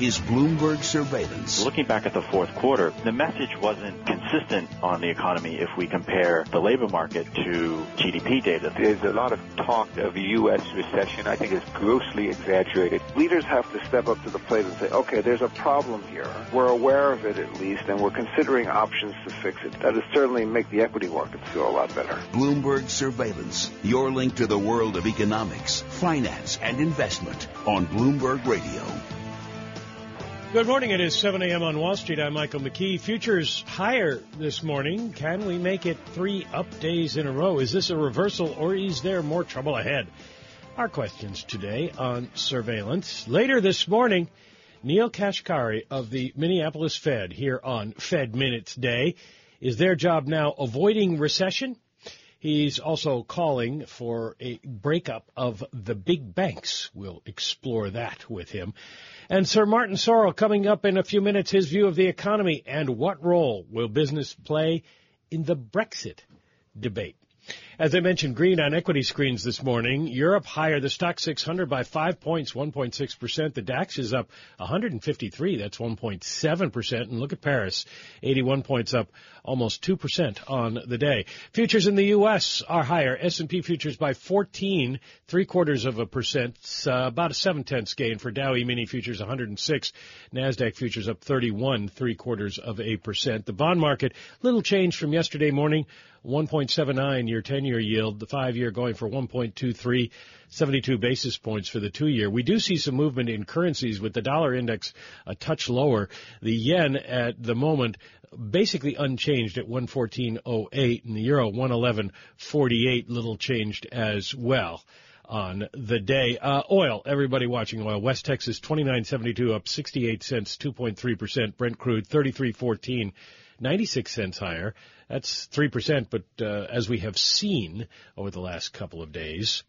is Bloomberg Surveillance. Looking back at the fourth quarter, the message wasn't consistent on the economy if we compare the labor market to GDP data. There's a lot of talk of a U.S. recession. I think it's grossly exaggerated. Leaders have to step up to the plate and say, okay, there's a problem here. We're aware of it at least, and we're considering options to fix it. That would certainly make the equity markets feel a lot better. Bloomberg Surveillance, your link to the world of economics, finance, and investment on Bloomberg Radio. Good morning. It is 7 a.m. on Wall Street. I'm Michael McKee. Futures higher this morning. Can we make it three up days in a row? Is this a reversal or is there more trouble ahead? Our questions today on surveillance. Later this morning, Neel Kashkari of the Minneapolis Fed here on Fed Minutes Day. Is their job now avoiding recession? He's also calling for a breakup of the big banks. We'll explore that with him. And Sir Martin Sorrell coming up in a few minutes, his view of the economy and what role will business play in the Brexit debate. As I mentioned, green on equity screens this morning. Europe higher, the stock 600 by five points, 1.6%. The DAX is up 153, that's 1.7%. And look at Paris, 81 points up, almost 2% on the day. Futures in the U.S. are higher. S&P futures by 14, three quarters of a percent, uh, about a seven tenths gain for Dow E-mini futures 106. NASDAQ futures up 31, three quarters of a percent. The bond market, little change from yesterday morning. 1.79 year 10 year yield, the five year going for 1.23, 72 basis points for the two year. We do see some movement in currencies with the dollar index a touch lower. The yen at the moment basically unchanged at 114.08 and the euro 111.48 little changed as well on the day. Uh, oil, everybody watching oil. West Texas 29.72 up 68 cents, 2.3%. Brent crude 33.14, 96 cents higher. That's 3%, but uh, as we have seen over the last couple of days,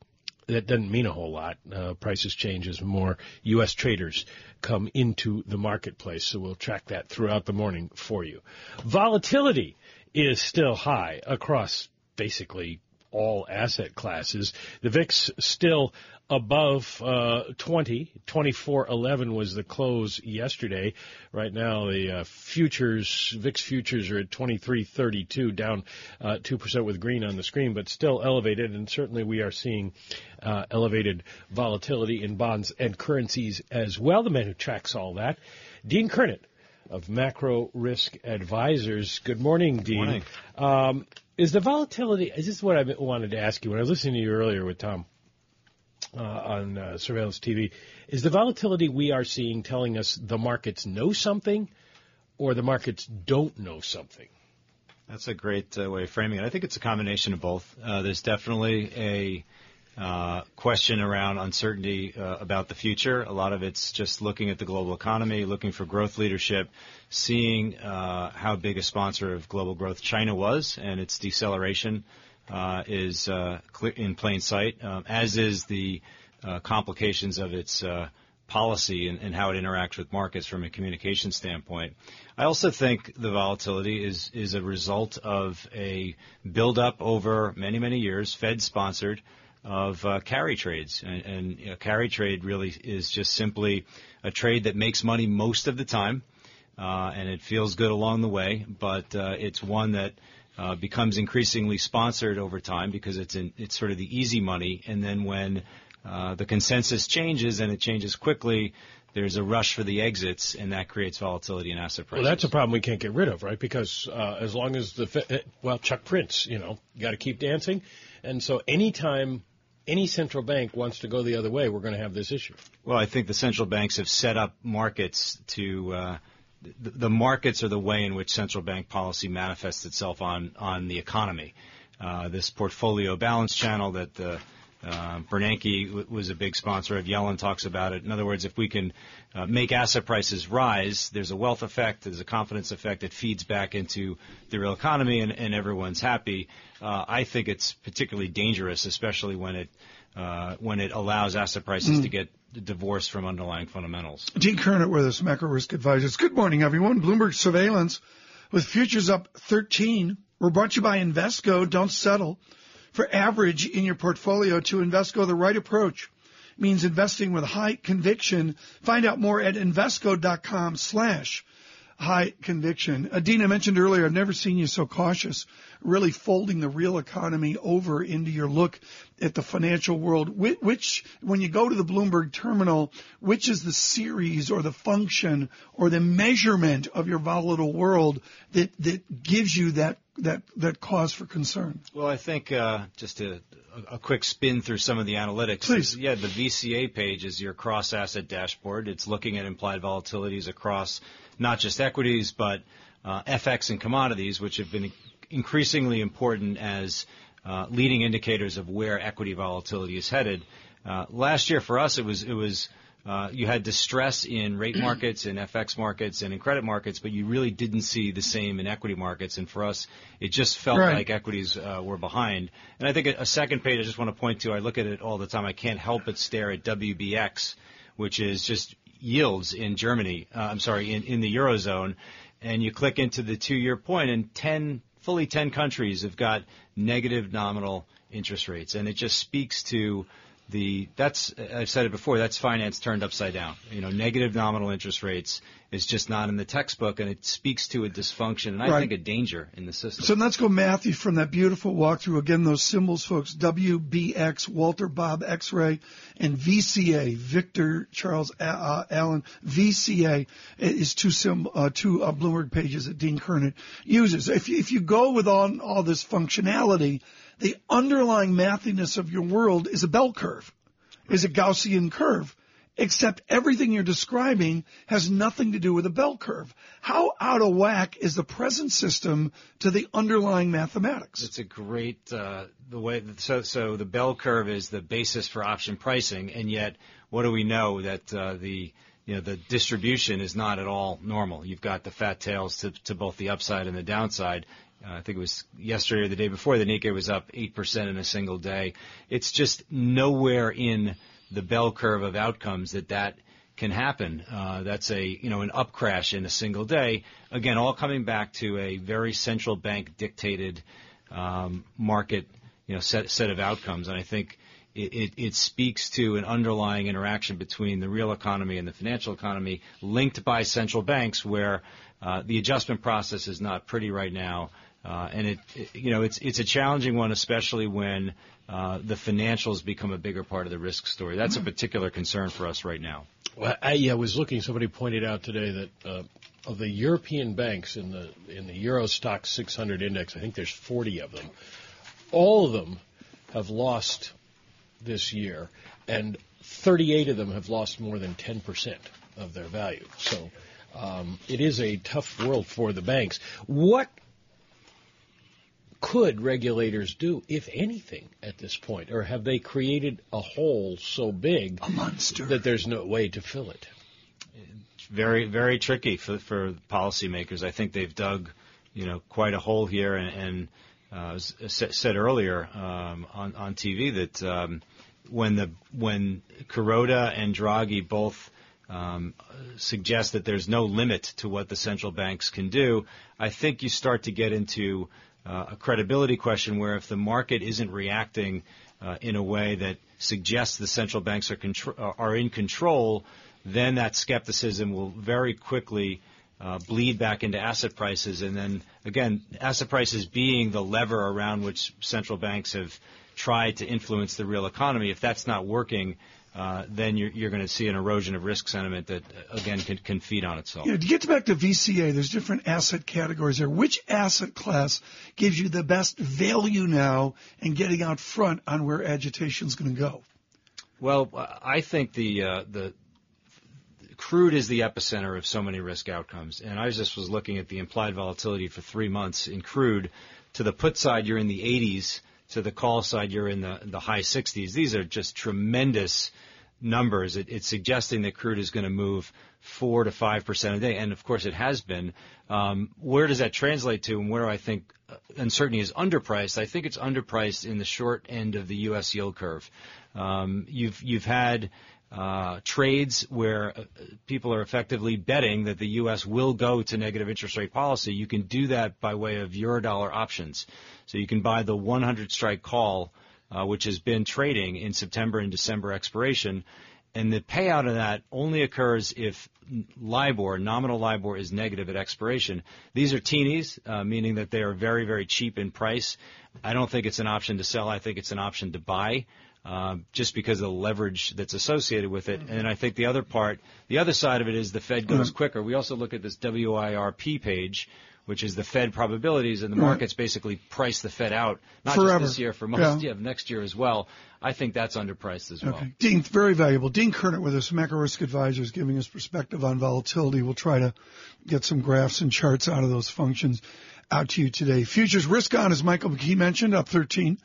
that doesn't mean a whole lot. Uh, prices change as more U.S. traders come into the marketplace. So we'll track that throughout the morning for you. Volatility is still high across basically all asset classes. The VIX still above uh, 20. 24.11 was the close yesterday. Right now, the uh, futures, VIX futures are at 23.32, down uh, 2% with green on the screen, but still elevated. And certainly we are seeing uh, elevated volatility in bonds and currencies as well. The man who tracks all that, Dean Curnutt of Macro Risk Advisors. Good morning, Dean. Good Morning. Um, is the volatility, is this what I wanted to ask you when I was listening to you earlier with Tom? Uh, on uh, surveillance TV. Is the volatility we are seeing telling us the markets know something or the markets don't know something? That's a great uh, way of framing it. I think it's a combination of both. Uh, there's definitely a uh, question around uncertainty uh, about the future. A lot of it's just looking at the global economy, looking for growth leadership, seeing how big a sponsor of global growth China was and its deceleration is uh, in plain sight, um, as is the uh, complications of its uh, policy and, and, how it interacts with markets from a communication standpoint. I also think the volatility is is a result of a buildup over many many years, Fed sponsored, of uh, carry trades, and, and you know, carry trade really is just simply a trade that makes money most of the time, uh, and it feels good along the way, but it's one that uh, becomes increasingly sponsored over time because it's in, it's sort of the easy money. And then when uh, the consensus changes and it changes quickly, there's a rush for the exits, and that creates volatility in asset prices. Well, that's a problem we can't get rid of, right? Because uh, as long as the eh, well, Chuck Prince, you know, got to keep dancing, and so anytime any central bank wants to go the other way, we're going to have this issue. Well, I think the central banks have set up markets to uh, the, markets are the way in which central bank policy manifests itself on on the economy. Uh, this portfolio balance channel that uh, uh, Bernanke w- was a big sponsor of. Yellen talks about it. In other words, if we can uh, make asset prices rise, there's a wealth effect, there's a confidence effect that feeds back into the real economy, and, and everyone's happy. Uh, I think it's particularly dangerous, especially when it uh, when it allows asset prices mm. to get from underlying fundamentals. Dean Curnutt with us, Macro Risk Advisors. Good morning, everyone. Bloomberg Surveillance with futures up 13. We're brought to you by Invesco. Don't settle for average in your portfolio. To Invesco, the right approach means investing with high conviction. Find out more at Invesco.com slash high conviction. Adina mentioned earlier, I've never seen you so cautious, really folding the real economy over into your look at the financial world. Which, when you go to the Bloomberg terminal, which is the series or the function or the measurement of your volatile world that, that gives you that that that cause for concern? Well, I think uh, just a, a, quick spin through some of the analytics. Please. Yeah, the VCA page is your cross asset dashboard. It's looking at implied volatilities across not just equities but uh, FX and commodities, which have been increasingly important as uh, leading indicators of where equity volatility is headed. Uh, last year for us, it was it was uh, you had distress in rate markets, in FX markets, and in credit markets, but you really didn't see the same in equity markets. And for us, it just felt like equities uh, were behind. And I think a, a second page I just want to point to, I look at it all the time. I can't help but stare at WBX, which is just yields in Germany. Uh, I'm sorry, in, in the Eurozone. And you click into the two-year point, and 10, fully 10 countries have got negative nominal interest rates. And it just speaks to the that's I've said it before. That's finance turned upside down. You know, negative nominal interest rates is just not in the textbook, and it speaks to a dysfunction and I right. think a danger in the system. So let's go, Matthew, from that beautiful walkthrough. Again, those symbols, folks: WBX, Walter Bob X-ray, and VCA, Victor Charles uh, Allen. VCA is two sim, uh, two uh, Bloomberg pages that Dean Curnutt uses. If you, if you go with all all this functionality the underlying mathiness of your world is a bell curve, is a Gaussian curve, except everything you're describing has nothing to do with a bell curve. How out of whack is the present system to the underlying mathematics? It's a great uh, the way so so the bell curve is the basis for option pricing, and yet what do we know that uh, the you know the distribution is not at all normal. You've got the fat tails to, to both the upside and the downside. Uh, I think it was yesterday or the day before, the Nikkei was up 8% in a single day. It's just nowhere in the bell curve of outcomes that that can happen. Uh, that's a, you know, an up crash in a single day. Again, all coming back to a very central bank dictated um, market, you know, set, set of outcomes. And I think it, it, it speaks to an underlying interaction between the real economy and the financial economy linked by central banks where uh, the adjustment process is not pretty right now. Uh, and it, it, you know, it's it's a challenging one, especially when uh, the financials become a bigger part of the risk story. That's a particular concern for us right now. Well, I, I was looking. Somebody pointed out today that uh, of the European banks in the in the Euro Stoxx 600 index, I think there's 40 of them. All of them have lost this year, and 38 of them have lost more than 10 percent of their value. So. Um, it is a tough world for the banks. What could regulators do, if anything, at this point? Or have they created a hole so big a monster. that there's no way to fill it? It's very, very tricky for, for policymakers. I think they've dug, you know, quite a hole here. And, and uh, as said earlier um, on, on TV that um, when the when Kuroda and Draghi both um, suggest that there's no limit to what the central banks can do, I think you start to get into a credibility question where if the market isn't reacting uh, in a way that suggests the central banks are, contr- uh, are in control, then that skepticism will very quickly uh, bleed back into asset prices. And then again, asset prices being the lever around which central banks have tried to influence the real economy. If that's not working, uh, then you're, you're going to see an erosion of risk sentiment that, again, can, can feed on itself. You know, to get back to VCA, there's different asset categories there. Which asset class gives you the best value now and getting out front on where agitation is going to go? Well, I think the uh, the crude is the epicenter of so many risk outcomes, and I just was looking at the implied volatility for three months in crude. To the put side, you're in the 80s to the call side, you're in the, the high 60s. These are just tremendous numbers. It, it's suggesting that crude is going to move four to five percent a day, and of course it has been. Um, where does that translate to, and where I think uh, uncertainty is underpriced? I think it's underpriced in the short end of the U.S. yield curve. Um, you've you've had uh, trades where uh, people are effectively betting that the U.S. will go to negative interest rate policy. You can do that by way of eurodollar options. So you can buy the 100 strike call uh, which has been trading in September and December expiration. And the payout of that only occurs if LIBOR, nominal LIBOR, is negative at expiration. These are teenies, uh, meaning that they are very, very cheap in price. I don't think it's an option to sell. I think it's an option to buy. Uh, just because of the leverage that's associated with it. And I think the other part, the other side of it is the Fed goes quicker. We also look at this WIRP page, which is the Fed probabilities, and the markets basically price the Fed out, not Forever. just this year, for most Yeah. next year as well. I think that's underpriced as well. Okay. Dean, very valuable. Dean Curnutt with us, Macro Risk Advisors, giving us perspective on volatility. We'll try to get some graphs and charts out of those functions out to you today. Futures risk on, as Michael McKee mentioned, up 13.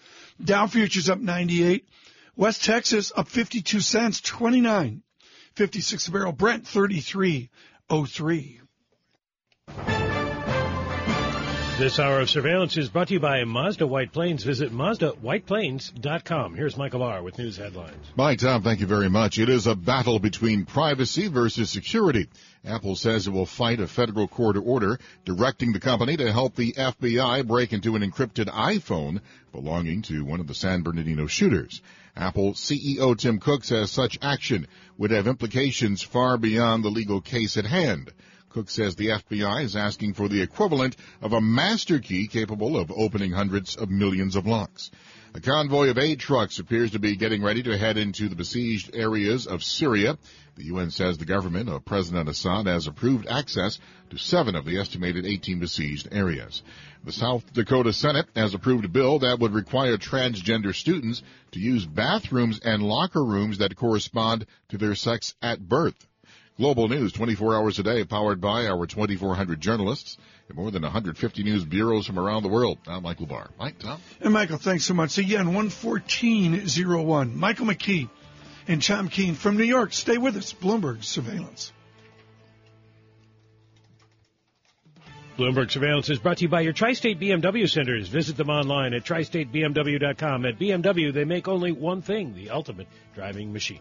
Dow futures up 98. West Texas up 52 cents, 29. 56 a barrel. Brent 33.03. This hour of surveillance is brought to you by Mazda White Plains. Visit MazdaWhitePlains.com. Here's Michael Barr with news headlines. Mike, Tom, thank you very much. It is a battle between privacy versus security. Apple says it will fight a federal court order directing the company to help the FBI break into an encrypted iPhone belonging to one of the San Bernardino shooters. Apple CEO Tim Cook says such action would have implications far beyond the legal case at hand. Cook says the FBI is asking for the equivalent of a master key capable of opening hundreds of millions of locks. A convoy of aid trucks appears to be getting ready to head into the besieged areas of Syria. The UN says the government of President Assad has approved access to seven of the estimated 18 besieged areas. The South Dakota Senate has approved a bill that would require transgender students to use bathrooms and locker rooms that correspond to their sex at birth. Global news 24 hours a day, powered by our 2,400 journalists and more than 150 news bureaus from around the world. I'm Michael Barr. Mike, Tom? And Michael, thanks so much. Again, 114.01. Michael McKee and Tom Keene from New York. Stay with us. Bloomberg Surveillance. Bloomberg Surveillance is brought to you by your Tri-State BMW centers. Visit them online at tristatebmw.com. At BMW, they make only one thing, the ultimate driving machine.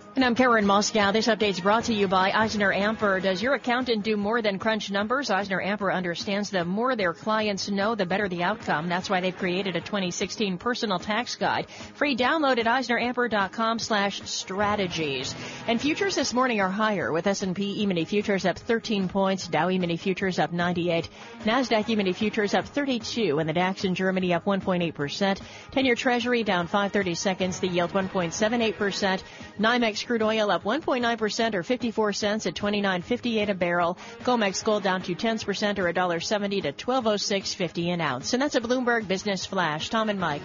And I'm Karen Moskow. This update is brought to you by Eisner Amper. Does your accountant do more than crunch numbers? Eisner Amper understands the more their clients know, the better the outcome. That's why they've created a 2016 personal tax guide. Free download at eisneramper.com slash strategies. And futures this morning are higher with S&P E-mini futures up 13 points, Dow E-mini futures up 98, NASDAQ E-mini futures up 32, and the DAX in Germany up 1.8%. 10-year Treasury down 530 seconds, the yield 1.78%. NYMEX crude oil up 1.9% or 54 cents at 29.58 a barrel. COMEX gold down two tenths percent or $1.70 to 1206.50 an ounce. And that's a Bloomberg Business Flash. Tom and Mike.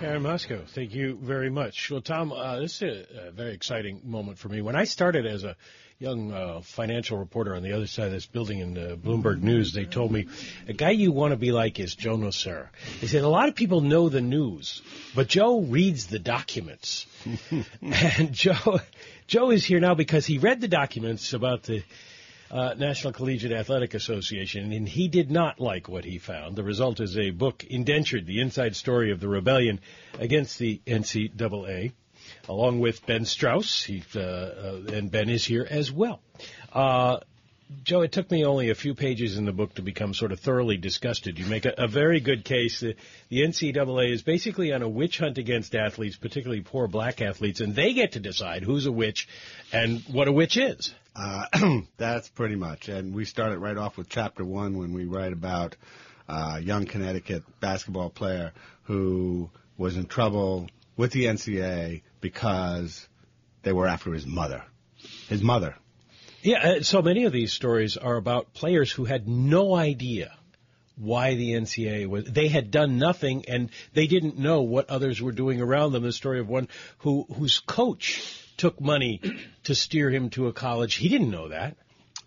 Karen Moskow, thank you very much. Well, Tom, uh, this is a very exciting moment for me. When I started as a young uh, financial reporter on the other side of this building in uh, Bloomberg News, they told me a guy you want to be like is Joe Nocera. They said a lot of people know the news, but Joe reads the documents. and Joe, Joe is here now because he read the documents about the uh, National Collegiate Athletic Association, and he did not like what he found. The result is a book, Indentured, the inside story of the rebellion against the NCAA, along with Ben Strauss, he, uh, uh, and Ben is here as well. Uh, Joe, it took me only a few pages in the book to become sort of thoroughly disgusted. You make a, a very good case. that the NCAA is basically on a witch hunt against athletes, particularly poor black athletes, and they get to decide who's a witch and what a witch is. Uh, that's pretty much. And we started right off with chapter one when we write about a young Connecticut basketball player who was in trouble with the NCAA because they were after his mother. His mother. Yeah, uh, so many of these stories are about players who had no idea why the NCAA was. They had done nothing, and they didn't know what others were doing around them. The story of one who whose coach took money to steer him to a college. He didn't know that.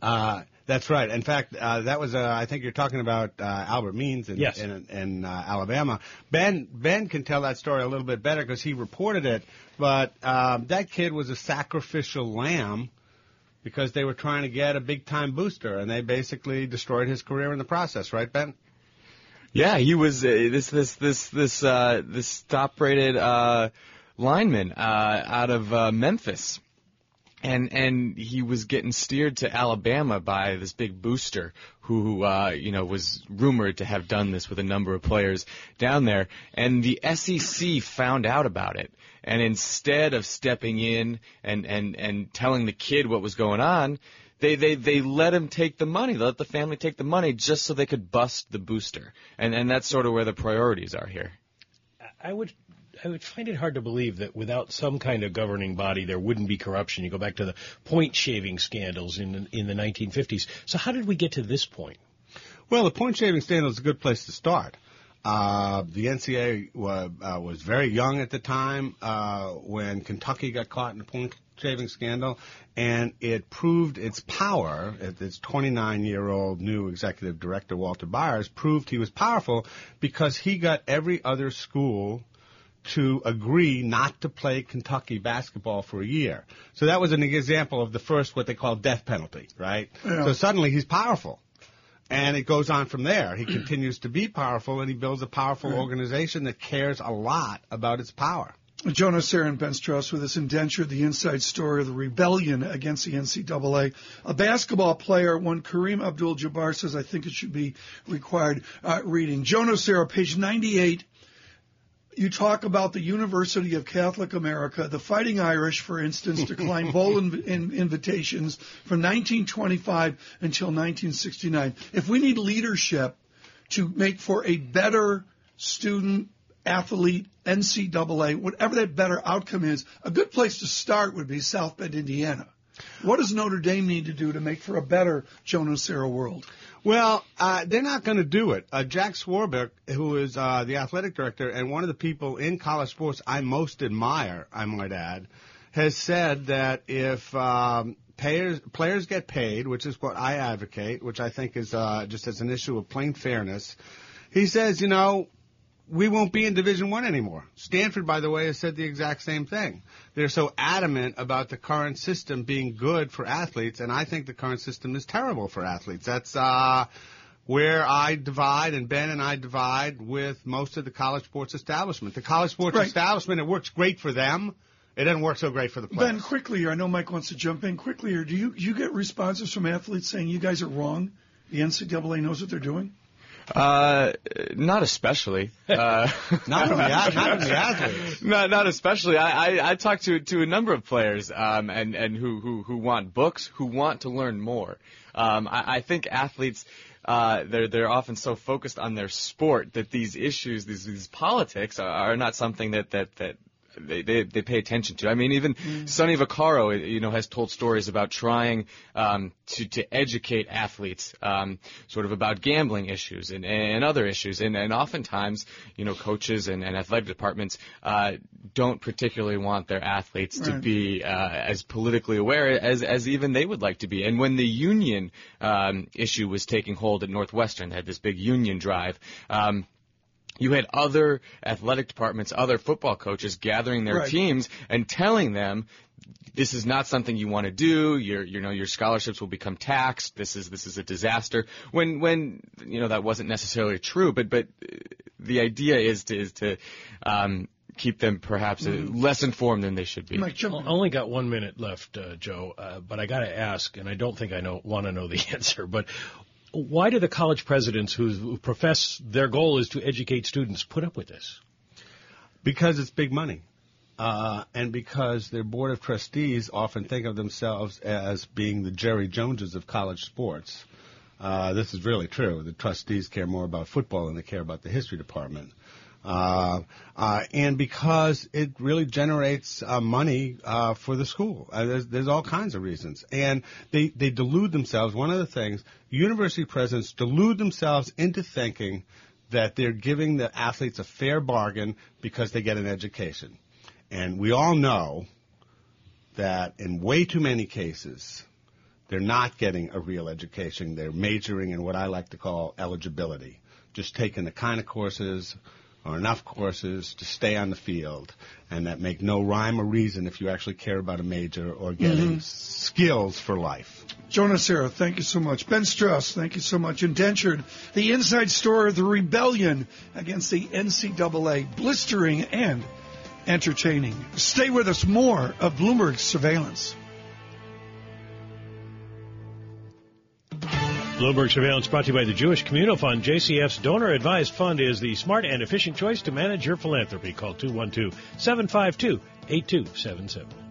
Uh, that's right. In fact, uh, that was, uh, I think you're talking about uh, Albert Means in, Yes. in, in uh, Alabama. Ben Ben can tell that story a little bit better because he reported it. But um, that kid was a sacrificial lamb because they were trying to get a big time booster, and they basically destroyed his career in the process. Right, Ben? Yeah, he was uh, this this this this uh, this top-rated uh, lineman uh, out of uh, Memphis, and and he was getting steered to Alabama by this big booster who uh, you know was rumored to have done this with a number of players down there, and the SEC found out about it, and instead of stepping in and and and telling the kid what was going on. They, they they let him take the money. They let the family take the money just so they could bust the booster, and and that's sort of where the priorities are here. I would I would find it hard to believe that without some kind of governing body, there wouldn't be corruption. You go back to the point shaving scandals in in the 1950s. So how did we get to this point? Well, the point shaving scandal is a good place to start. Uh, the NCAA was, uh, was very young at the time uh, when Kentucky got caught in the point shaving scandal, and it proved its power. Its 29 year old new executive director, Walter Byers, proved he was powerful because he got every other school to agree not to play Kentucky basketball for a year. So that was an example of the first what they call death penalty, right? Yeah. So suddenly he's powerful. And it goes on from there. He continues to be powerful and he builds a powerful Right. organization that cares a lot about its power. Joe Nocera and Ben Strauss with this indenture, the inside story of the rebellion against the NCAA. A basketball player, one Kareem Abdul-Jabbar says, I think it should be required uh, reading. Joe Nocera, page 98. You talk about the University of Catholic America. The Fighting Irish, for instance, declined bowl inv- in- invitations from 1925 until 1969. If we need leadership to make for a better student athlete NCAA, whatever that better outcome is, a good place to start would be South Bend, Indiana. What does Notre Dame need to do to make for a better Joe Nocera world? Well, uh, they're not going to do it. Uh, Jack Swarbrick, who is uh, the athletic director and one of the people in college sports I most admire, I might add, has said that if um, payers, players get paid, which is what I advocate, which I think is uh, just as an issue of plain fairness, he says, you know, we won't be in Division One anymore. Stanford, by the way, has said the exact same thing. They're so adamant about the current system being good for athletes, and I think the current system is terrible for athletes. That's uh, where I divide, and Ben and I divide with most of the college sports establishment. The college sports Right. establishment, it works great for them. It doesn't work so great for the players. Ben, quickly here, I know Mike wants to jump in quickly here. Do you, you get responses from athletes saying you guys are wrong? The NCAA knows what they're doing? Uh, not especially. Uh, Not from the not from the athletes. Not, not especially. I, I, I talked to to a number of players, um, and and who, who who want books, who want to learn more. Um, I, I think athletes. Uh, they're they're often so focused on their sport that these issues, these these politics, are, are not something that that that they, they they pay attention to. I mean, even Sonny Vaccaro, you know, has told stories about trying um, to to educate athletes, um, sort of about gambling issues and, and other issues, and and oftentimes, you know, coaches and, and athletic departments uh, don't particularly want their athletes to be uh, as politically aware as as even they would like to be. And when the union um, issue was taking hold at Northwestern, they had this big union drive. Um, you had other athletic departments, other football coaches gathering their Right. teams and telling them this is not something you want to do. Your you know your scholarships will become taxed. This is this is a disaster. When when you know that wasn't necessarily true, but but uh, the idea is to is to um, keep them perhaps uh, less informed than they should be. Mike, jump I only got one minute left, uh, Joe, uh, but I got to ask, and I don't think I know want to know the answer, but why do the college presidents who, profess their goal is to educate students put up with this? Because it's big money. Uh, and because their board of trustees often think of themselves as being the Jerry Joneses of college sports. Uh, this is really true. The trustees care more about football than they care about the history department. Uh, uh, and because it really generates uh, money for the school. There's, there's all kinds of reasons. And they, they delude themselves. One of the things, university presidents delude themselves into thinking that they're giving the athletes a fair bargain because they get an education. And we all know that in way too many cases, they're not getting a real education. They're majoring in what I like to call eligibility, just taking the kind of courses or enough courses to stay on the field and that make no rhyme or reason if you actually care about a major or getting mm-hmm. skills for life. Joe Nocera, thank you so much. Ben Strauss, thank you so much. Indentured, the inside story of the rebellion against the NCAA, blistering and entertaining. Stay with us. More of Bloomberg surveillance. Bloomberg Surveillance brought to you by the Jewish Communal Fund. JCF's donor advised fund is the smart and efficient choice to manage your philanthropy. Call 212 752 8277.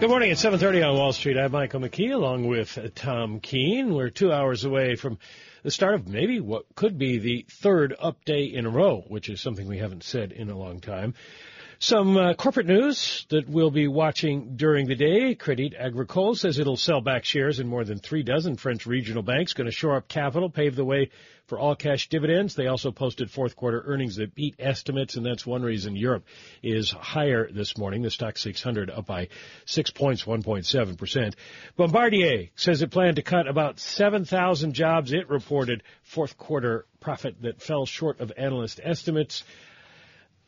Good morning. It's 7:30 on Wall Street. I'm Michael McKee, along with Tom Keene. We're two hours away from the start of maybe what could be the third up day in a row, which is something we haven't said in a long time. Some uh, corporate news that we'll be watching during the day. Credit Agricole says it'll sell back shares in more than three dozen French regional banks, going to shore up capital, pave the way for all cash dividends. They also posted fourth quarter earnings that beat estimates, and that's one reason Europe is higher this morning. The stock 600 up by six points, 1.7%. Bombardier says it planned to cut about 7,000 jobs. It reported fourth quarter profit that fell short of analyst estimates.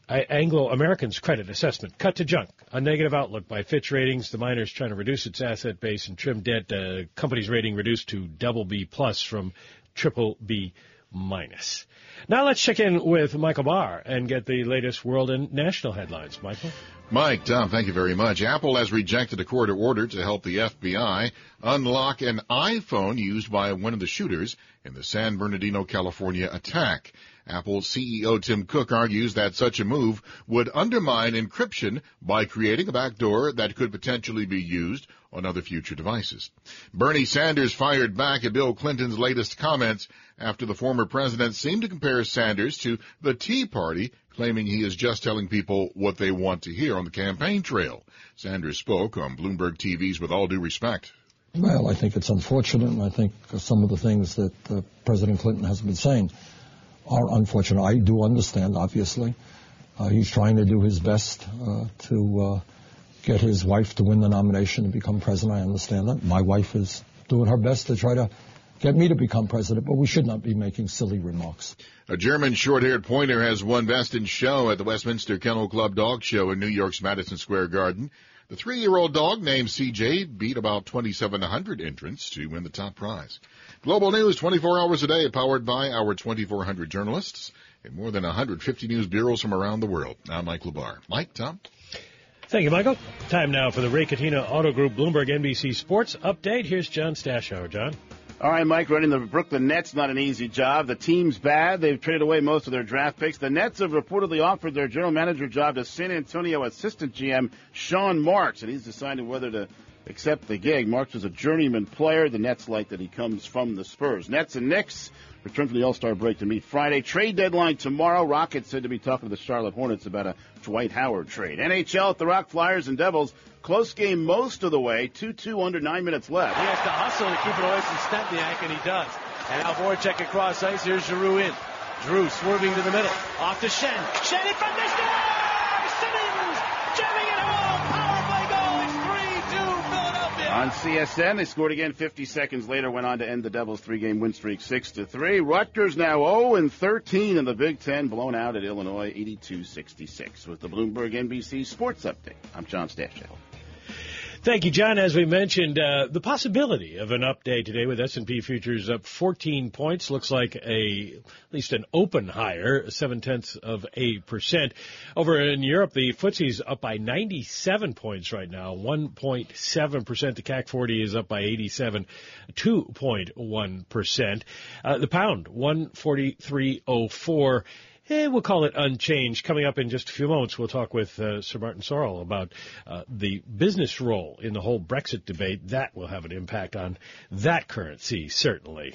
Anglo American's credit assessment cut to junk. A negative outlook by Fitch Ratings. The miners trying to reduce its asset base and trim debt. Uh, company's rating reduced to double B plus from triple B minus. Now let's check in with Michael Barr and get the latest world and national headlines. Michael? Mike, Tom, thank you very much. Apple has rejected a court order to help the FBI unlock an iPhone used by one of the shooters in the San Bernardino, California attack. Apple CEO Tim Cook argues that such a move would undermine encryption by creating a backdoor that could potentially be used on other future devices. Bernie Sanders fired back at Bill Clinton's latest comments after the former president seemed to compare Sanders to the Tea Party, claiming he is just telling people what they want to hear on the campaign trail. Sanders spoke on Bloomberg TV's With All Due Respect. Well, I think it's unfortunate, and I think some of the things that uh, President Clinton has been saying are unfortunate. I do understand, obviously. Uh, he's trying to do his best uh, to uh, get his wife to win the nomination to become president. I understand that. My wife is doing her best to try to get me to become president, but we should not be making silly remarks. A German short-haired pointer has won Best in Show at the Westminster Kennel Club Dog Show in New York's Madison Square Garden. The three-year-old dog named CJ beat about 2,700 entrants to win the top prize. Global news 24 hours a day, powered by our 2,400 journalists and more than 150 news bureaus from around the world. I'm Michael Barr. Mike, Tom? Thank you, Michael. Time now for the Ray Catena Auto Group Bloomberg NBC Sports Update. Here's John Stashower. John? All right, Mike, running the Brooklyn Nets, not an easy job. The team's bad. They've traded away most of their draft picks. The Nets have reportedly offered their general manager job to San Antonio assistant GM Sean Marks, and he's decided whether to accept the gig. Marks is a journeyman player. The Nets like that he comes from the Spurs. Nets and Knicks return from the All-Star break to meet Friday. Trade deadline tomorrow. Rockets said to be talking to the Charlotte Hornets about a Dwight Howard trade. NHL at the Rock Flyers and Devils. Close game most of the way. 2-2 under nine minutes left. He has to hustle to keep it away from Stempniak, and he does. And now Voracek across ice. Here's Giroux in. Drew swerving to the middle. Off to Schenn. Schenn in front of the Simmons jamming it home. Power by goal. It's 3 2 Philadelphia. On CSN, they scored again 50 seconds later, went on to end the Devils' three-game win streak 6 to 3. Rutgers now 0 and 13 in the Big Ten, blown out at Illinois 82-66. With the Bloomberg NBC Sports Update, I'm John Stashower. Thank you, John. As we mentioned, uh, the possibility of an update today with S&P futures up 14 points looks like a at least an open higher, seven tenths of a percent. Over in Europe, the FTSE's up by 97 points right now, 1.7 percent. The CAC 40 is up by 87, 2.1 percent. Uh, the pound 143.04. Eh, we'll call it unchanged. Coming up in just a few moments, we'll talk with uh, Sir Martin Sorrell about uh, the business role in the whole Brexit debate. That will have an impact on that currency, certainly.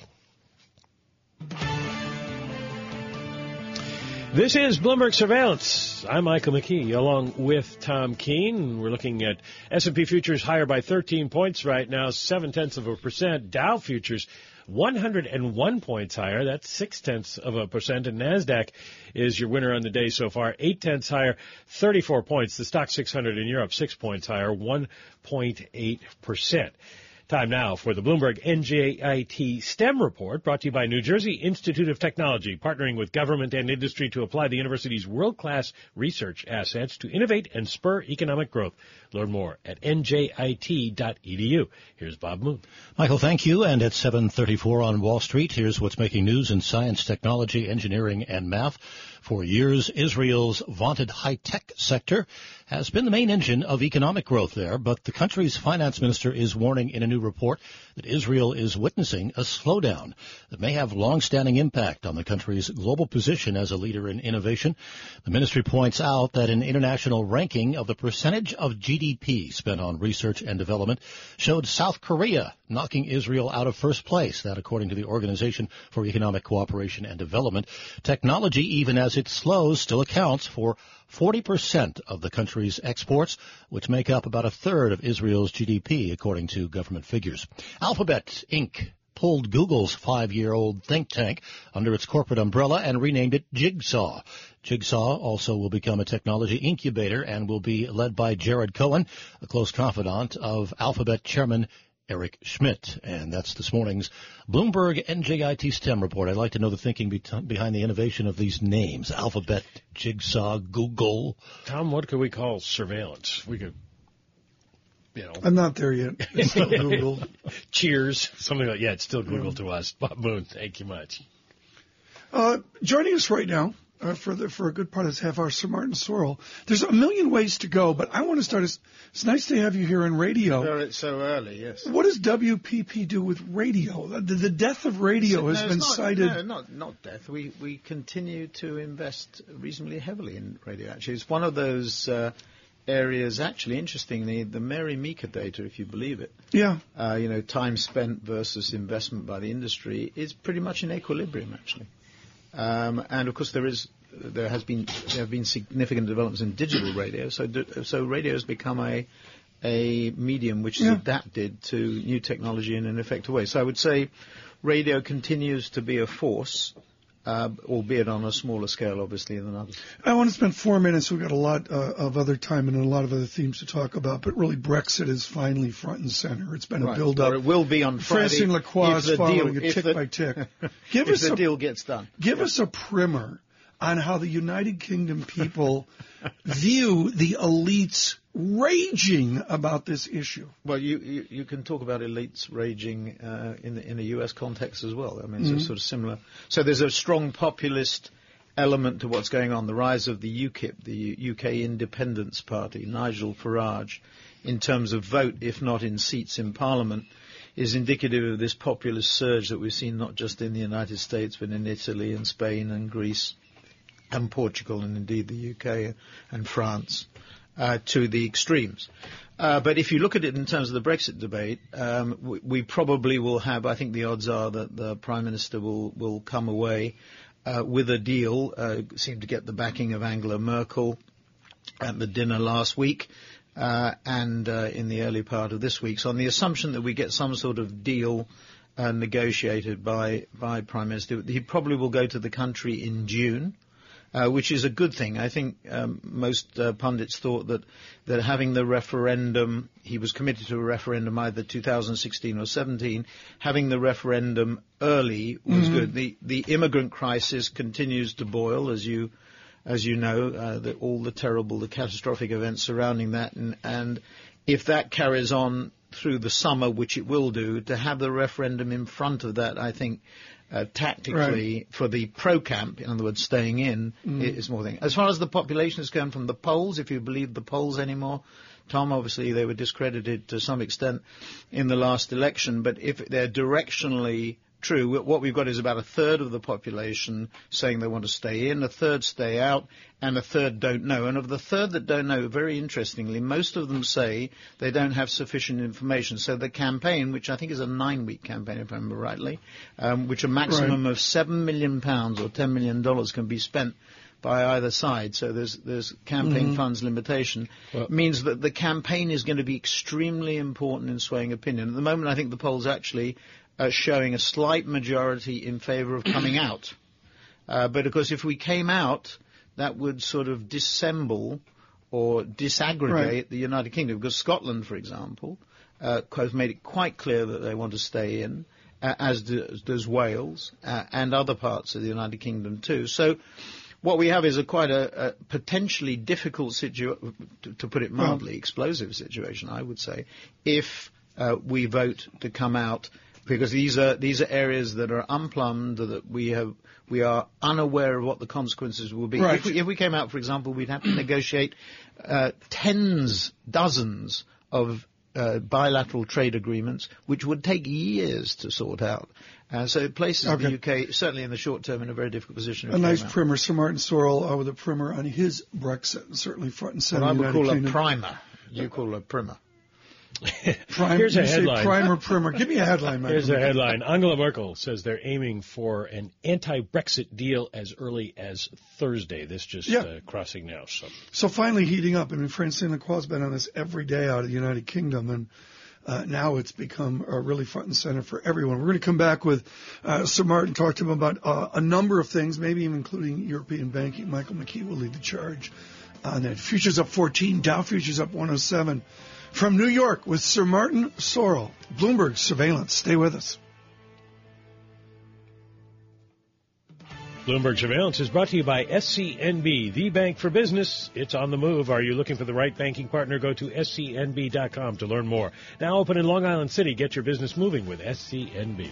This is Bloomberg Surveillance. I'm Michael McKee, along with Tom Keene. We're looking at S&P futures higher by 13 points right now, seven tenths of a percent. Dow futures 101 points higher. That's six tenths of a percent. And Nasdaq is your winner on the day so far, eight tenths higher, 34 points. The stock 600 in Europe six points higher, 1.8 percent. Time now for the Bloomberg NJIT STEM report brought to you by New Jersey Institute of Technology, partnering with government and industry to apply the university's world-class research assets to innovate and spur economic growth. Learn more at njit.edu. Here's Bob Moon. Michael, thank you. And at 734 on Wall Street, here's what's making news in science, technology, engineering, and math. For years, Israel's vaunted high-tech sector has been the main engine of economic growth there, but the country's finance minister is warning in a new report that Israel is witnessing a slowdown that may have long-standing impact on the country's global position as a leader in innovation. The ministry points out that an international ranking of the percentage of GDP spent on research and development showed South Korea knocking Israel out of first place. That according to the Organization for Economic Cooperation and Development. Technology, even as it slows, still accounts for 40% of the country's exports, which make up about a third of Israel's GDP, according to government figures. Alphabet Inc. pulled Google's five-year-old think tank under its corporate umbrella and renamed it Jigsaw. Jigsaw also will become a technology incubator and will be led by Jared Cohen, a close confidant of Alphabet chairman Eric Schmidt. And that's this morning's Bloomberg NJIT STEM report. I'd like to know the thinking be- behind the innovation of these names. Alphabet, Jigsaw, Google. Tom, what could we call surveillance? We could, you know. I'm not there yet. It's still Google. Cheers. Something like, yeah, it's still Google to us. Bob Moon, thank you much. Uh, joining us right now uh, for the, for a good part of this half hour, Sir Martin Sorrell. There's a million ways to go, but I want to start. As, it's nice to have you here on radio. It's so early, yes. What does WPP do with radio? The, the death of radio has no, been not, cited. No, not not death. We we continue to invest reasonably heavily in radio. Actually, it's one of those. Uh, areas actually interestingly the Mary Meeker data if you believe it Yeah. uh, you know time spent versus investment by the industry is pretty much in equilibrium actually um, and of course there is there has been there have been significant developments in digital radio. So so radio has become a a medium which is Yeah. adapted to new technology in an effective way. So I would say radio continues to be a force uh, albeit on a smaller scale obviously than others I want to spend four minutes. We've got a lot uh, of other time and a lot of other themes to talk about, but really Brexit is finally front and center. It's been a build up. Or it will be on Friday Francine Lacqua is following deal- it tick the- by tick. Give if us the a, deal gets done. Give us a primer on how the United Kingdom people view the elites raging about this issue. Well, you, you, you can talk about elites raging uh, in the, in a U.S. context as well. I mean, Mhm. it's a sort of similar. So there's a strong populist element to what's going on. The rise of the UKIP, the UK Independence Party, Nigel Farage, in terms of vote, if not in seats in Parliament, is indicative of this populist surge that we've seen not just in the United States, but in Italy and Spain and Greece and Portugal and indeed the UK and France uh, to the extremes. Uh, but if you look at it in terms of the Brexit debate, um, we, we probably will have. I think the odds are that the Prime Minister will will come away uh, with a deal. Uh, seemed to get the backing of Angela Merkel at the dinner last week. Uh, and uh, in the early part of this week, so on the assumption that we get some sort of deal uh, negotiated by by Prime Minister, he probably will go to the country in June uh, which is a good thing. I think um, most uh, pundits thought that that having the referendum, he was committed to a referendum either 2016 or 17. Having the referendum early was Mhm. good. The the immigrant crisis continues to boil, as you as you know, uh, the, all the terrible, the catastrophic events surrounding that, and, and if that carries on through the summer, which it will do, to have the referendum in front of that, I think uh, tactically for the pro camp, in other words, staying in, Mm. is more thing. As far as the population is concerned, from the polls, if you believe the polls anymore, Tom, obviously they were discredited to some extent in the last election, but if they're directionally true, what we've got is about a third of the population saying they want to stay in, a third stay out, and a third don't know. And of the third that don't know, very interestingly, most of them say they don't have sufficient information. So the campaign, which I think is a nine-week campaign, if I remember rightly, um, which a maximum of seven million pounds or ten million dollars can be spent by either side. So there's there's campaign Mhm. funds limitation Well- means that the campaign is going to be extremely important in swaying opinion. At the moment, I think the polls actually are showing a slight majority in favour of coming out. Uh, but of course, if we came out, that would sort of dissemble or disaggregate Right. the United Kingdom. Because Scotland, for example, uh, has made it quite clear that they want to stay in, uh, as do- does Wales uh, and other parts of the United Kingdom too. So. What we have is a quite a, a potentially difficult situation, to, to put it mildly, explosive situation, I would say, if uh, we vote to come out, because these are these are areas that are unplumbed, that we have we are unaware of what the consequences will be. Right. If, we, if we came out, for example, we'd have to negotiate uh, tens, dozens of uh, bilateral trade agreements, which would take years to sort out. Uh, so it places Okay. the UK, certainly in the short term, in a very difficult position. A nice primer, Sir Martin Sorrell, uh, with a primer on his Brexit, certainly front and center. What I would United call Kingdom. a primer. You call a primer. Prime, Here's a headline. primer, primer. Give me a headline, Michael. Here's a headline. Angela Merkel says they're aiming for an anti-Brexit deal as early as Thursday. This just Yeah. uh, crossing now. So So finally heating up. I mean, Francine Lacqua's been on this every day out of the United Kingdom, and uh, now it's become uh, really front and center for everyone. We're going to come back with uh, Sir Martin, talk to him about uh, a number of things, maybe even including European banking. Michael McKee will lead the charge on that. Futures up 14, Dow Futures up 107. From New York with Sir Martin Sorrell, Bloomberg Surveillance. Stay with us. Bloomberg Surveillance is brought to you by SCNB, the bank for business. It's on the move. Are you looking for the right banking partner? Go to scnb.com to learn more. Now open in Long Island City. Get your business moving with SCNB.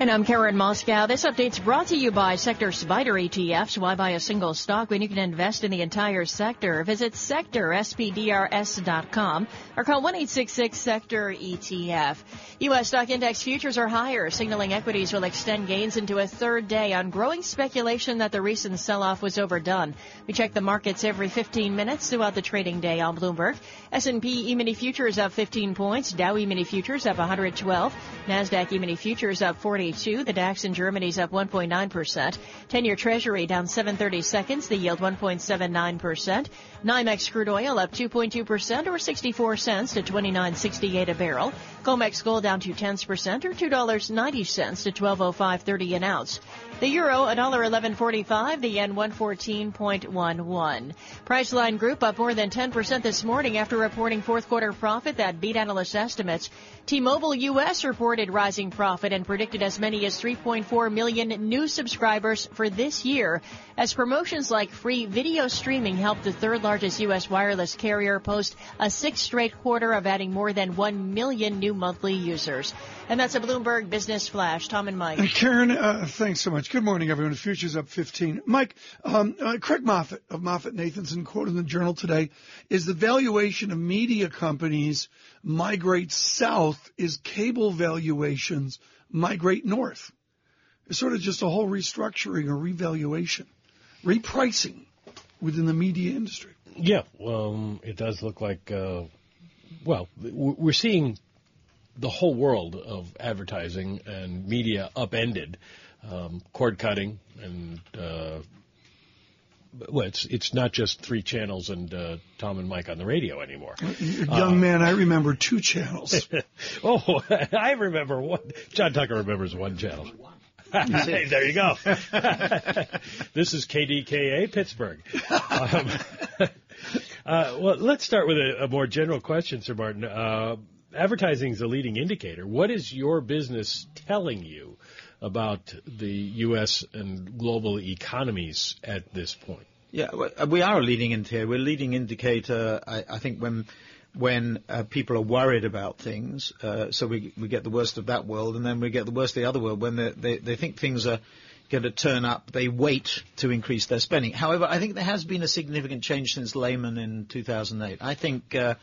And I'm Karen Moskow. This update's brought to you by Sector Spider ETFs. Why buy a single stock when you can invest in the entire sector? Visit sectorspdrs.com or call 1-866-SECTOR ETF. U.S. stock index futures are higher, signaling equities will extend gains into a third day on growing speculation that the recent sell-off was overdone. We check the markets every 15 minutes throughout the trading day on Bloomberg. S&P E-mini futures up 15 points, Dow E-mini futures up 112, NASDAQ E-mini futures up 42, the DAX in Germany's up 1.9%, 10-year Treasury down 730 seconds, the yield 1.79%, NYMEX crude oil up 2.2% or 64 cents to 29.68 a barrel, COMEX gold down 2 tenths percent or $2.90 to 12.0530 an ounce. The euro $1.1145, the yen 114.11. Priceline Group up more than 10% this morning after reporting fourth quarter profit that beat analyst estimates. T-Mobile US reported rising profit and predicted as many as 3.4 million new subscribers for this year as promotions like free video streaming helped the third largest US wireless carrier post a sixth straight quarter of adding more than 1 million new monthly users. And that's a Bloomberg Business Flash. Tom and Mike. Karen, uh, thanks so much. Good morning, everyone. The Futures up 15. Mike, um, uh, Craig Moffett of Moffett Nathanson, quote in the Journal today, is the valuation of media companies migrate south is cable valuations migrate north. It's sort of just a whole restructuring or revaluation, repricing within the media industry. Yeah, um, it does look like, uh, well, we're seeing the whole world of advertising and media upended, um, cord cutting, and uh, well, it's it's not just three channels and uh, Tom and Mike on the radio anymore. Young man, I remember two channels. oh, I remember one. John Tucker remembers one channel. Hey, there you go. this is KDKA Pittsburgh. Um, uh, well, let's start with a, a, more general question, Sir Martin. Uh, advertising is a leading indicator. What is your business telling you about the U.S. and global economies at this point? Yeah, we are a leading indicator. We're a leading indicator, I, I think, when when uh, people are worried about things. Uh, so we we get the worst of that world, and then we get the worst of the other world when they they, they think things are going to turn up. They wait to increase their spending. However, I think there has been a significant change since Lehman in 2008. I think. Uh,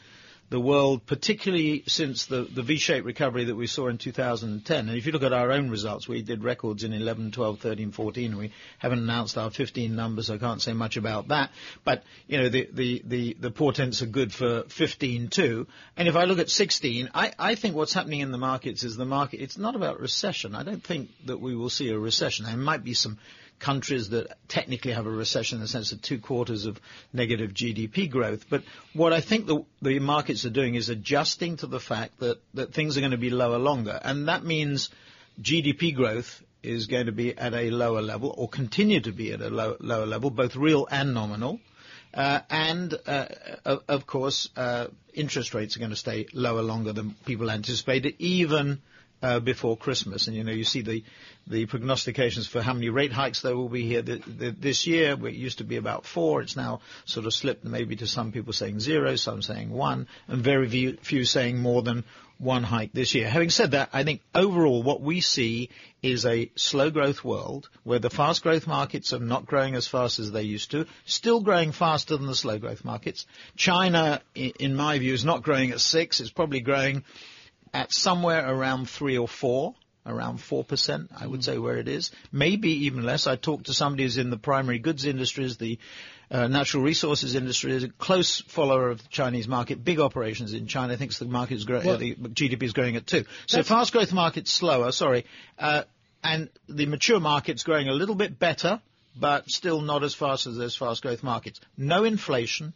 the world, particularly since the, the V-shaped recovery that we saw in 2010. And if you look at our own results, we did records in 11, 12, 13, 14. We haven't announced our 15 numbers, so I can't say much about that. But, you know, the, the, the, the portents are good for 15 too. And if I look at 16, I, I think what's happening in the markets is the market, it's not about recession. I don't think that we will see a recession. There might be some countries that technically have a recession in the sense of two quarters of negative GDP growth. But what I think the, the markets are doing is adjusting to the fact that, that things are going to be lower longer. And that means GDP growth is going to be at a lower level or continue to be at a low, lower level, both real and nominal. Uh, and uh, of, course, uh, interest rates are going to stay lower longer than people anticipated, even uh, before Christmas. And you know, you see the the prognostications for how many rate hikes there will be here th- th- this year. It used to be about four. It's now sort of slipped maybe to some people saying zero, some saying one, and very few, few saying more than one hike this year. Having said that, I think overall what we see is a slow growth world where the fast growth markets are not growing as fast as they used to, still growing faster than the slow growth markets. China, in my view, is not growing at six. It's probably growing at somewhere around three or four, around 4%, I would mm. say where it is. Maybe even less. I talked to somebody who's in the primary goods industries, the uh, natural resources industry, is a close follower of the Chinese market, big operations in China, thinks the market is growing, well, uh, the GDP is growing at two. So fast growth markets slower, sorry, uh, and the mature market's growing a little bit better, but still not as fast as those fast growth markets. No inflation,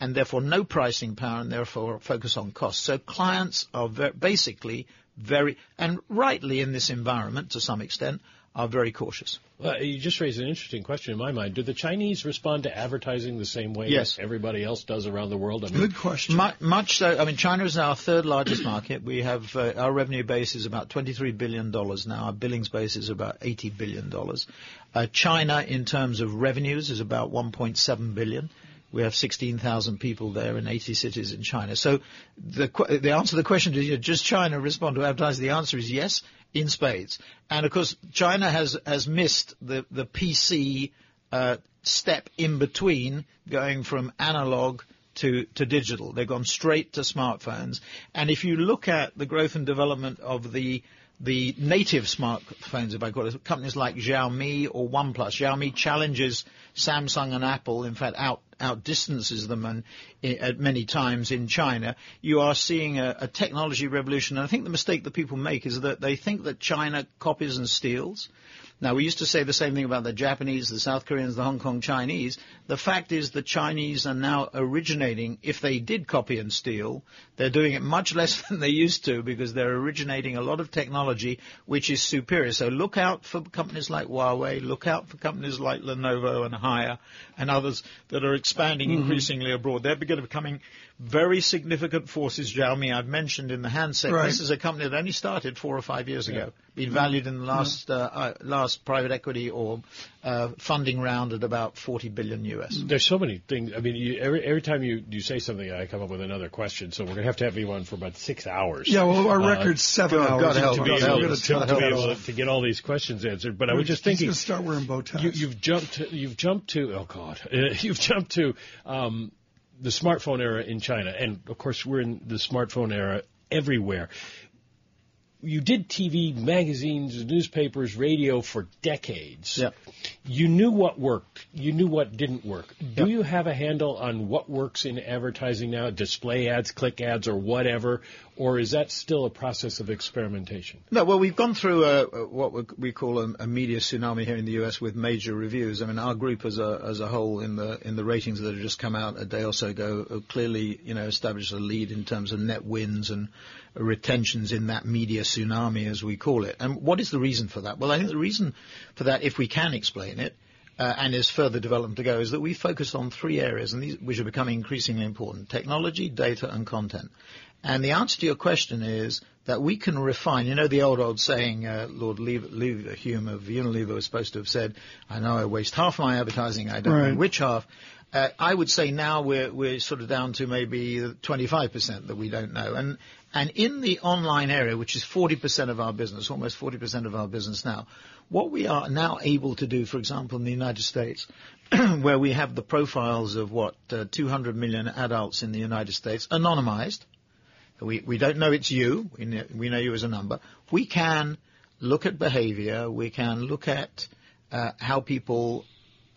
and therefore no pricing power and therefore focus on cost. So clients are ver- basically very, and rightly in this environment to some extent, are very cautious. Well, you just raised an interesting question in my mind. Do the Chinese respond to advertising the same way yes. as everybody else does around the world? I mean, Good question. Much, much, so. I mean, China is our third largest market. We have uh, our revenue base is about $23 billion now. Our billings base is about $80 billion. Uh, China, in terms of revenues, is about $1.7 billion. We have 16,000 people there in 80 cities in China. So the, the answer to the question is, you know, does China respond to advertising? The answer is yes, in spades. And of course, China has, has missed the, the PC uh, step in between going from analog to, to digital. They've gone straight to smartphones. And if you look at the growth and development of the the native smartphones, if I call it, companies like Xiaomi or OnePlus. Xiaomi challenges Samsung and Apple, in fact, out outdistances them and, at many times in China. You are seeing a, a technology revolution. And I think the mistake that people make is that they think that China copies and steals. Now, we used to say the same thing about the Japanese, the South Koreans, the Hong Kong Chinese. The fact is the Chinese are now originating, if they did copy and steal, they're doing it much less than they used to because they're originating a lot of technology which is superior. So look out for companies like Huawei, look out for companies like Lenovo and Haier and others that are expanding mm-hmm. increasingly abroad. They're becoming very significant forces. Xiaomi, I've mentioned in the handset. Right. This is a company that only started four or five years ago, yeah. been valued in the last yeah. uh, uh, last private equity or uh, funding round at about 40 billion US. There's so many things. I mean, you, every every time you you say something, I come up with another question. So we're gonna have to have you on for about six hours. Yeah, well, our uh, record's seven God, hours. God to, be able, to, to, be able to, get all these questions answered. But I was just thinking, start wearing bow ties. You, have jumped. To, you've jumped to. Oh God, you've jumped to. Um, the smartphone era in China, and of course we're in the smartphone era everywhere. You did TV, magazines, newspapers, radio for decades. Yep. You knew what worked. You knew what didn't work. Do yep. you have a handle on what works in advertising now? Display ads, click ads, or whatever? Or is that still a process of experimentation? No, well, we've gone through a, a, what we call a, a, media tsunami here in the U.S. with major reviews. I mean, our group as a as a whole in the in the ratings that have just come out a day or so ago clearly, you know, established a lead in terms of net wins and retentions in that media tsunami, as we call it. And what is the reason for that? Well, I think the reason for that, if we can explain it, uh, and is further development to go, is that we focus on three areas, and these, which are becoming increasingly important: technology, data, and content. And the answer to your question is that we can refine. You know the old old saying, uh, Lord Leverhulme of Unilever was supposed to have said, "I know I waste half my advertising, I don't right. know which half." Uh, I would say now we're we're sort of down to maybe 25% that we don't know, and and in the online area, which is 40% of our business, almost 40% of our business now, what we are now able to do, for example, in the United States, where we have the profiles of what uh, 200 million adults in the United States anonymized. We we don't know it's you. We know, we know you as a number. We can look at behavior. We can look at uh, how people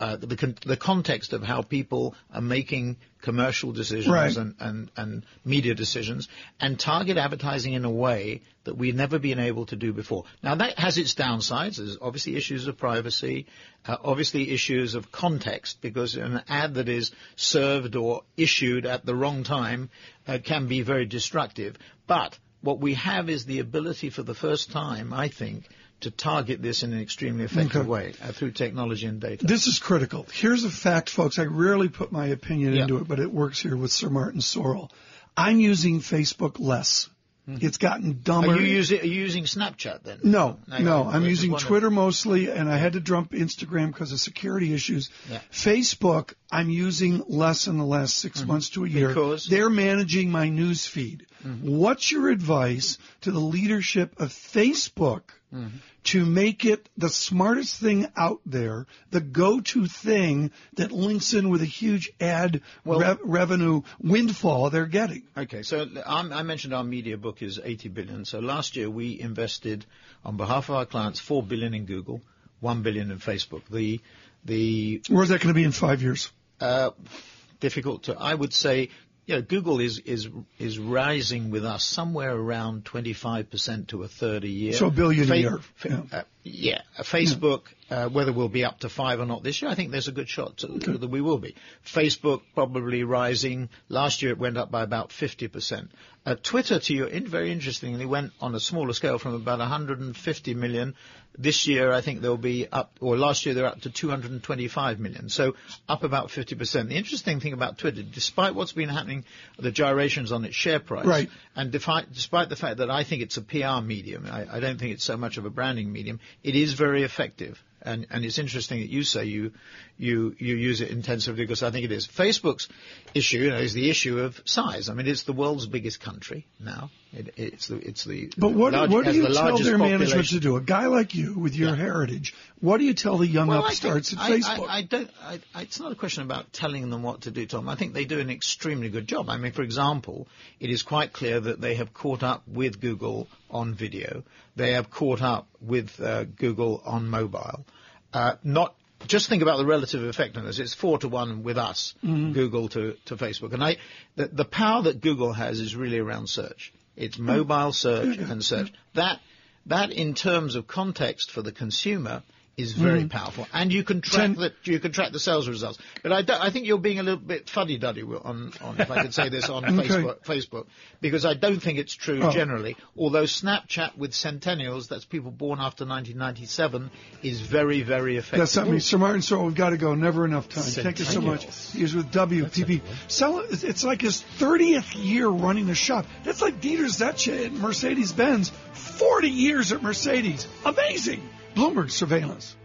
uh, the, con- the context of how people are making commercial decisions Right. and, and, and media decisions and target advertising in a way that we've never been able to do before. Now that has its downsides. There's obviously issues of privacy, uh, obviously issues of context because an ad that is served or issued at the wrong time uh, can be very destructive. But what we have is the ability for the first time, I think, to target this in an extremely effective Okay. way uh, through technology and data. This is critical. Here's a fact, folks. I rarely put my opinion Yeah. into it, but it works here with Sir Martin Sorrell. I'm using Facebook less. It's gotten dumber. Mm-hmm. Are you, using, are you using Snapchat then? No, No, no, I'm using. Twitter mostly, and I had to dump Instagram because of security issues. Yeah. Facebook, I'm using less in the last 6 months to a year. Mm-hmm. Because? they're managing my news feed. Mm-hmm. What's your advice to the leadership of Facebook Mm-hmm. to make it the smartest thing out there, the go-to thing that links in with a huge ad rev- revenue windfall they're getting? Okay, so I mentioned our media book is 80 billion. So last year we invested on behalf of our clients 4 billion in Google, 1 billion in Facebook. The the Where's that going to be in five years? Uh, difficult to. I would say, you know, Google is is is rising with us somewhere around 25% to a third a year. So a billion a year. Yeah. uh, yeah, uh, Facebook, uh, whether we'll be up to five or not this year, I think there's a good shot to, that we will be. Facebook probably rising. Last year it went up by about 50%. Uh, Twitter, to you, in, very interestingly, went on a smaller scale from about 150 million. This year, I think they'll be up, or last year they're up to 225 million. So up about 50%. The interesting thing about Twitter, despite what's been happening, the gyrations on its share price, Right. and defi- despite the fact that I think it's a PR medium, I, I don't think it's so much of a branding medium, it is very effective. And, and it's interesting that you say you, you, you use it intensively because I think it is. Facebook's issue you know, is the issue of size. I mean, it's the world's biggest country now. It, it's the, it's the, But what, large- what do you the tell their management to do? A guy like you with your heritage, what do you tell the young Well, I upstarts think- at I- Facebook? I, I don't. I, I, it's not a question about telling them what to do, Tom. I think they do an extremely good job. I mean, for example, it is quite clear that they have caught up with Google on video. They have caught up with uh, Google on mobile. Uh, not just think about the relative effectiveness. It's four to one with us, Mhm. Google to, to Facebook. And I, the, the power that Google has is really around search. It's mobile search and search. That, that in terms of context for the consumer is very Mhm. powerful. And you can track the, you can track the sales results. But I, I think you're being a little bit fuddy-duddy on, on, if I could say this, on Okay. Facebook, Facebook, because I don't think it's true Oh. generally. Although Snapchat with centennials, that's people born after 1997, is very, very effective. That's me. Sir Martin Sorrell, we've got to go. Never enough time. Thank you so much. Centennials. He was with WPP. Sell. It's like his 30th year running the shop. That's like Dieter Zetsche at Mercedes-Benz. 40 years at Mercedes. Amazing. Bloomberg surveillance.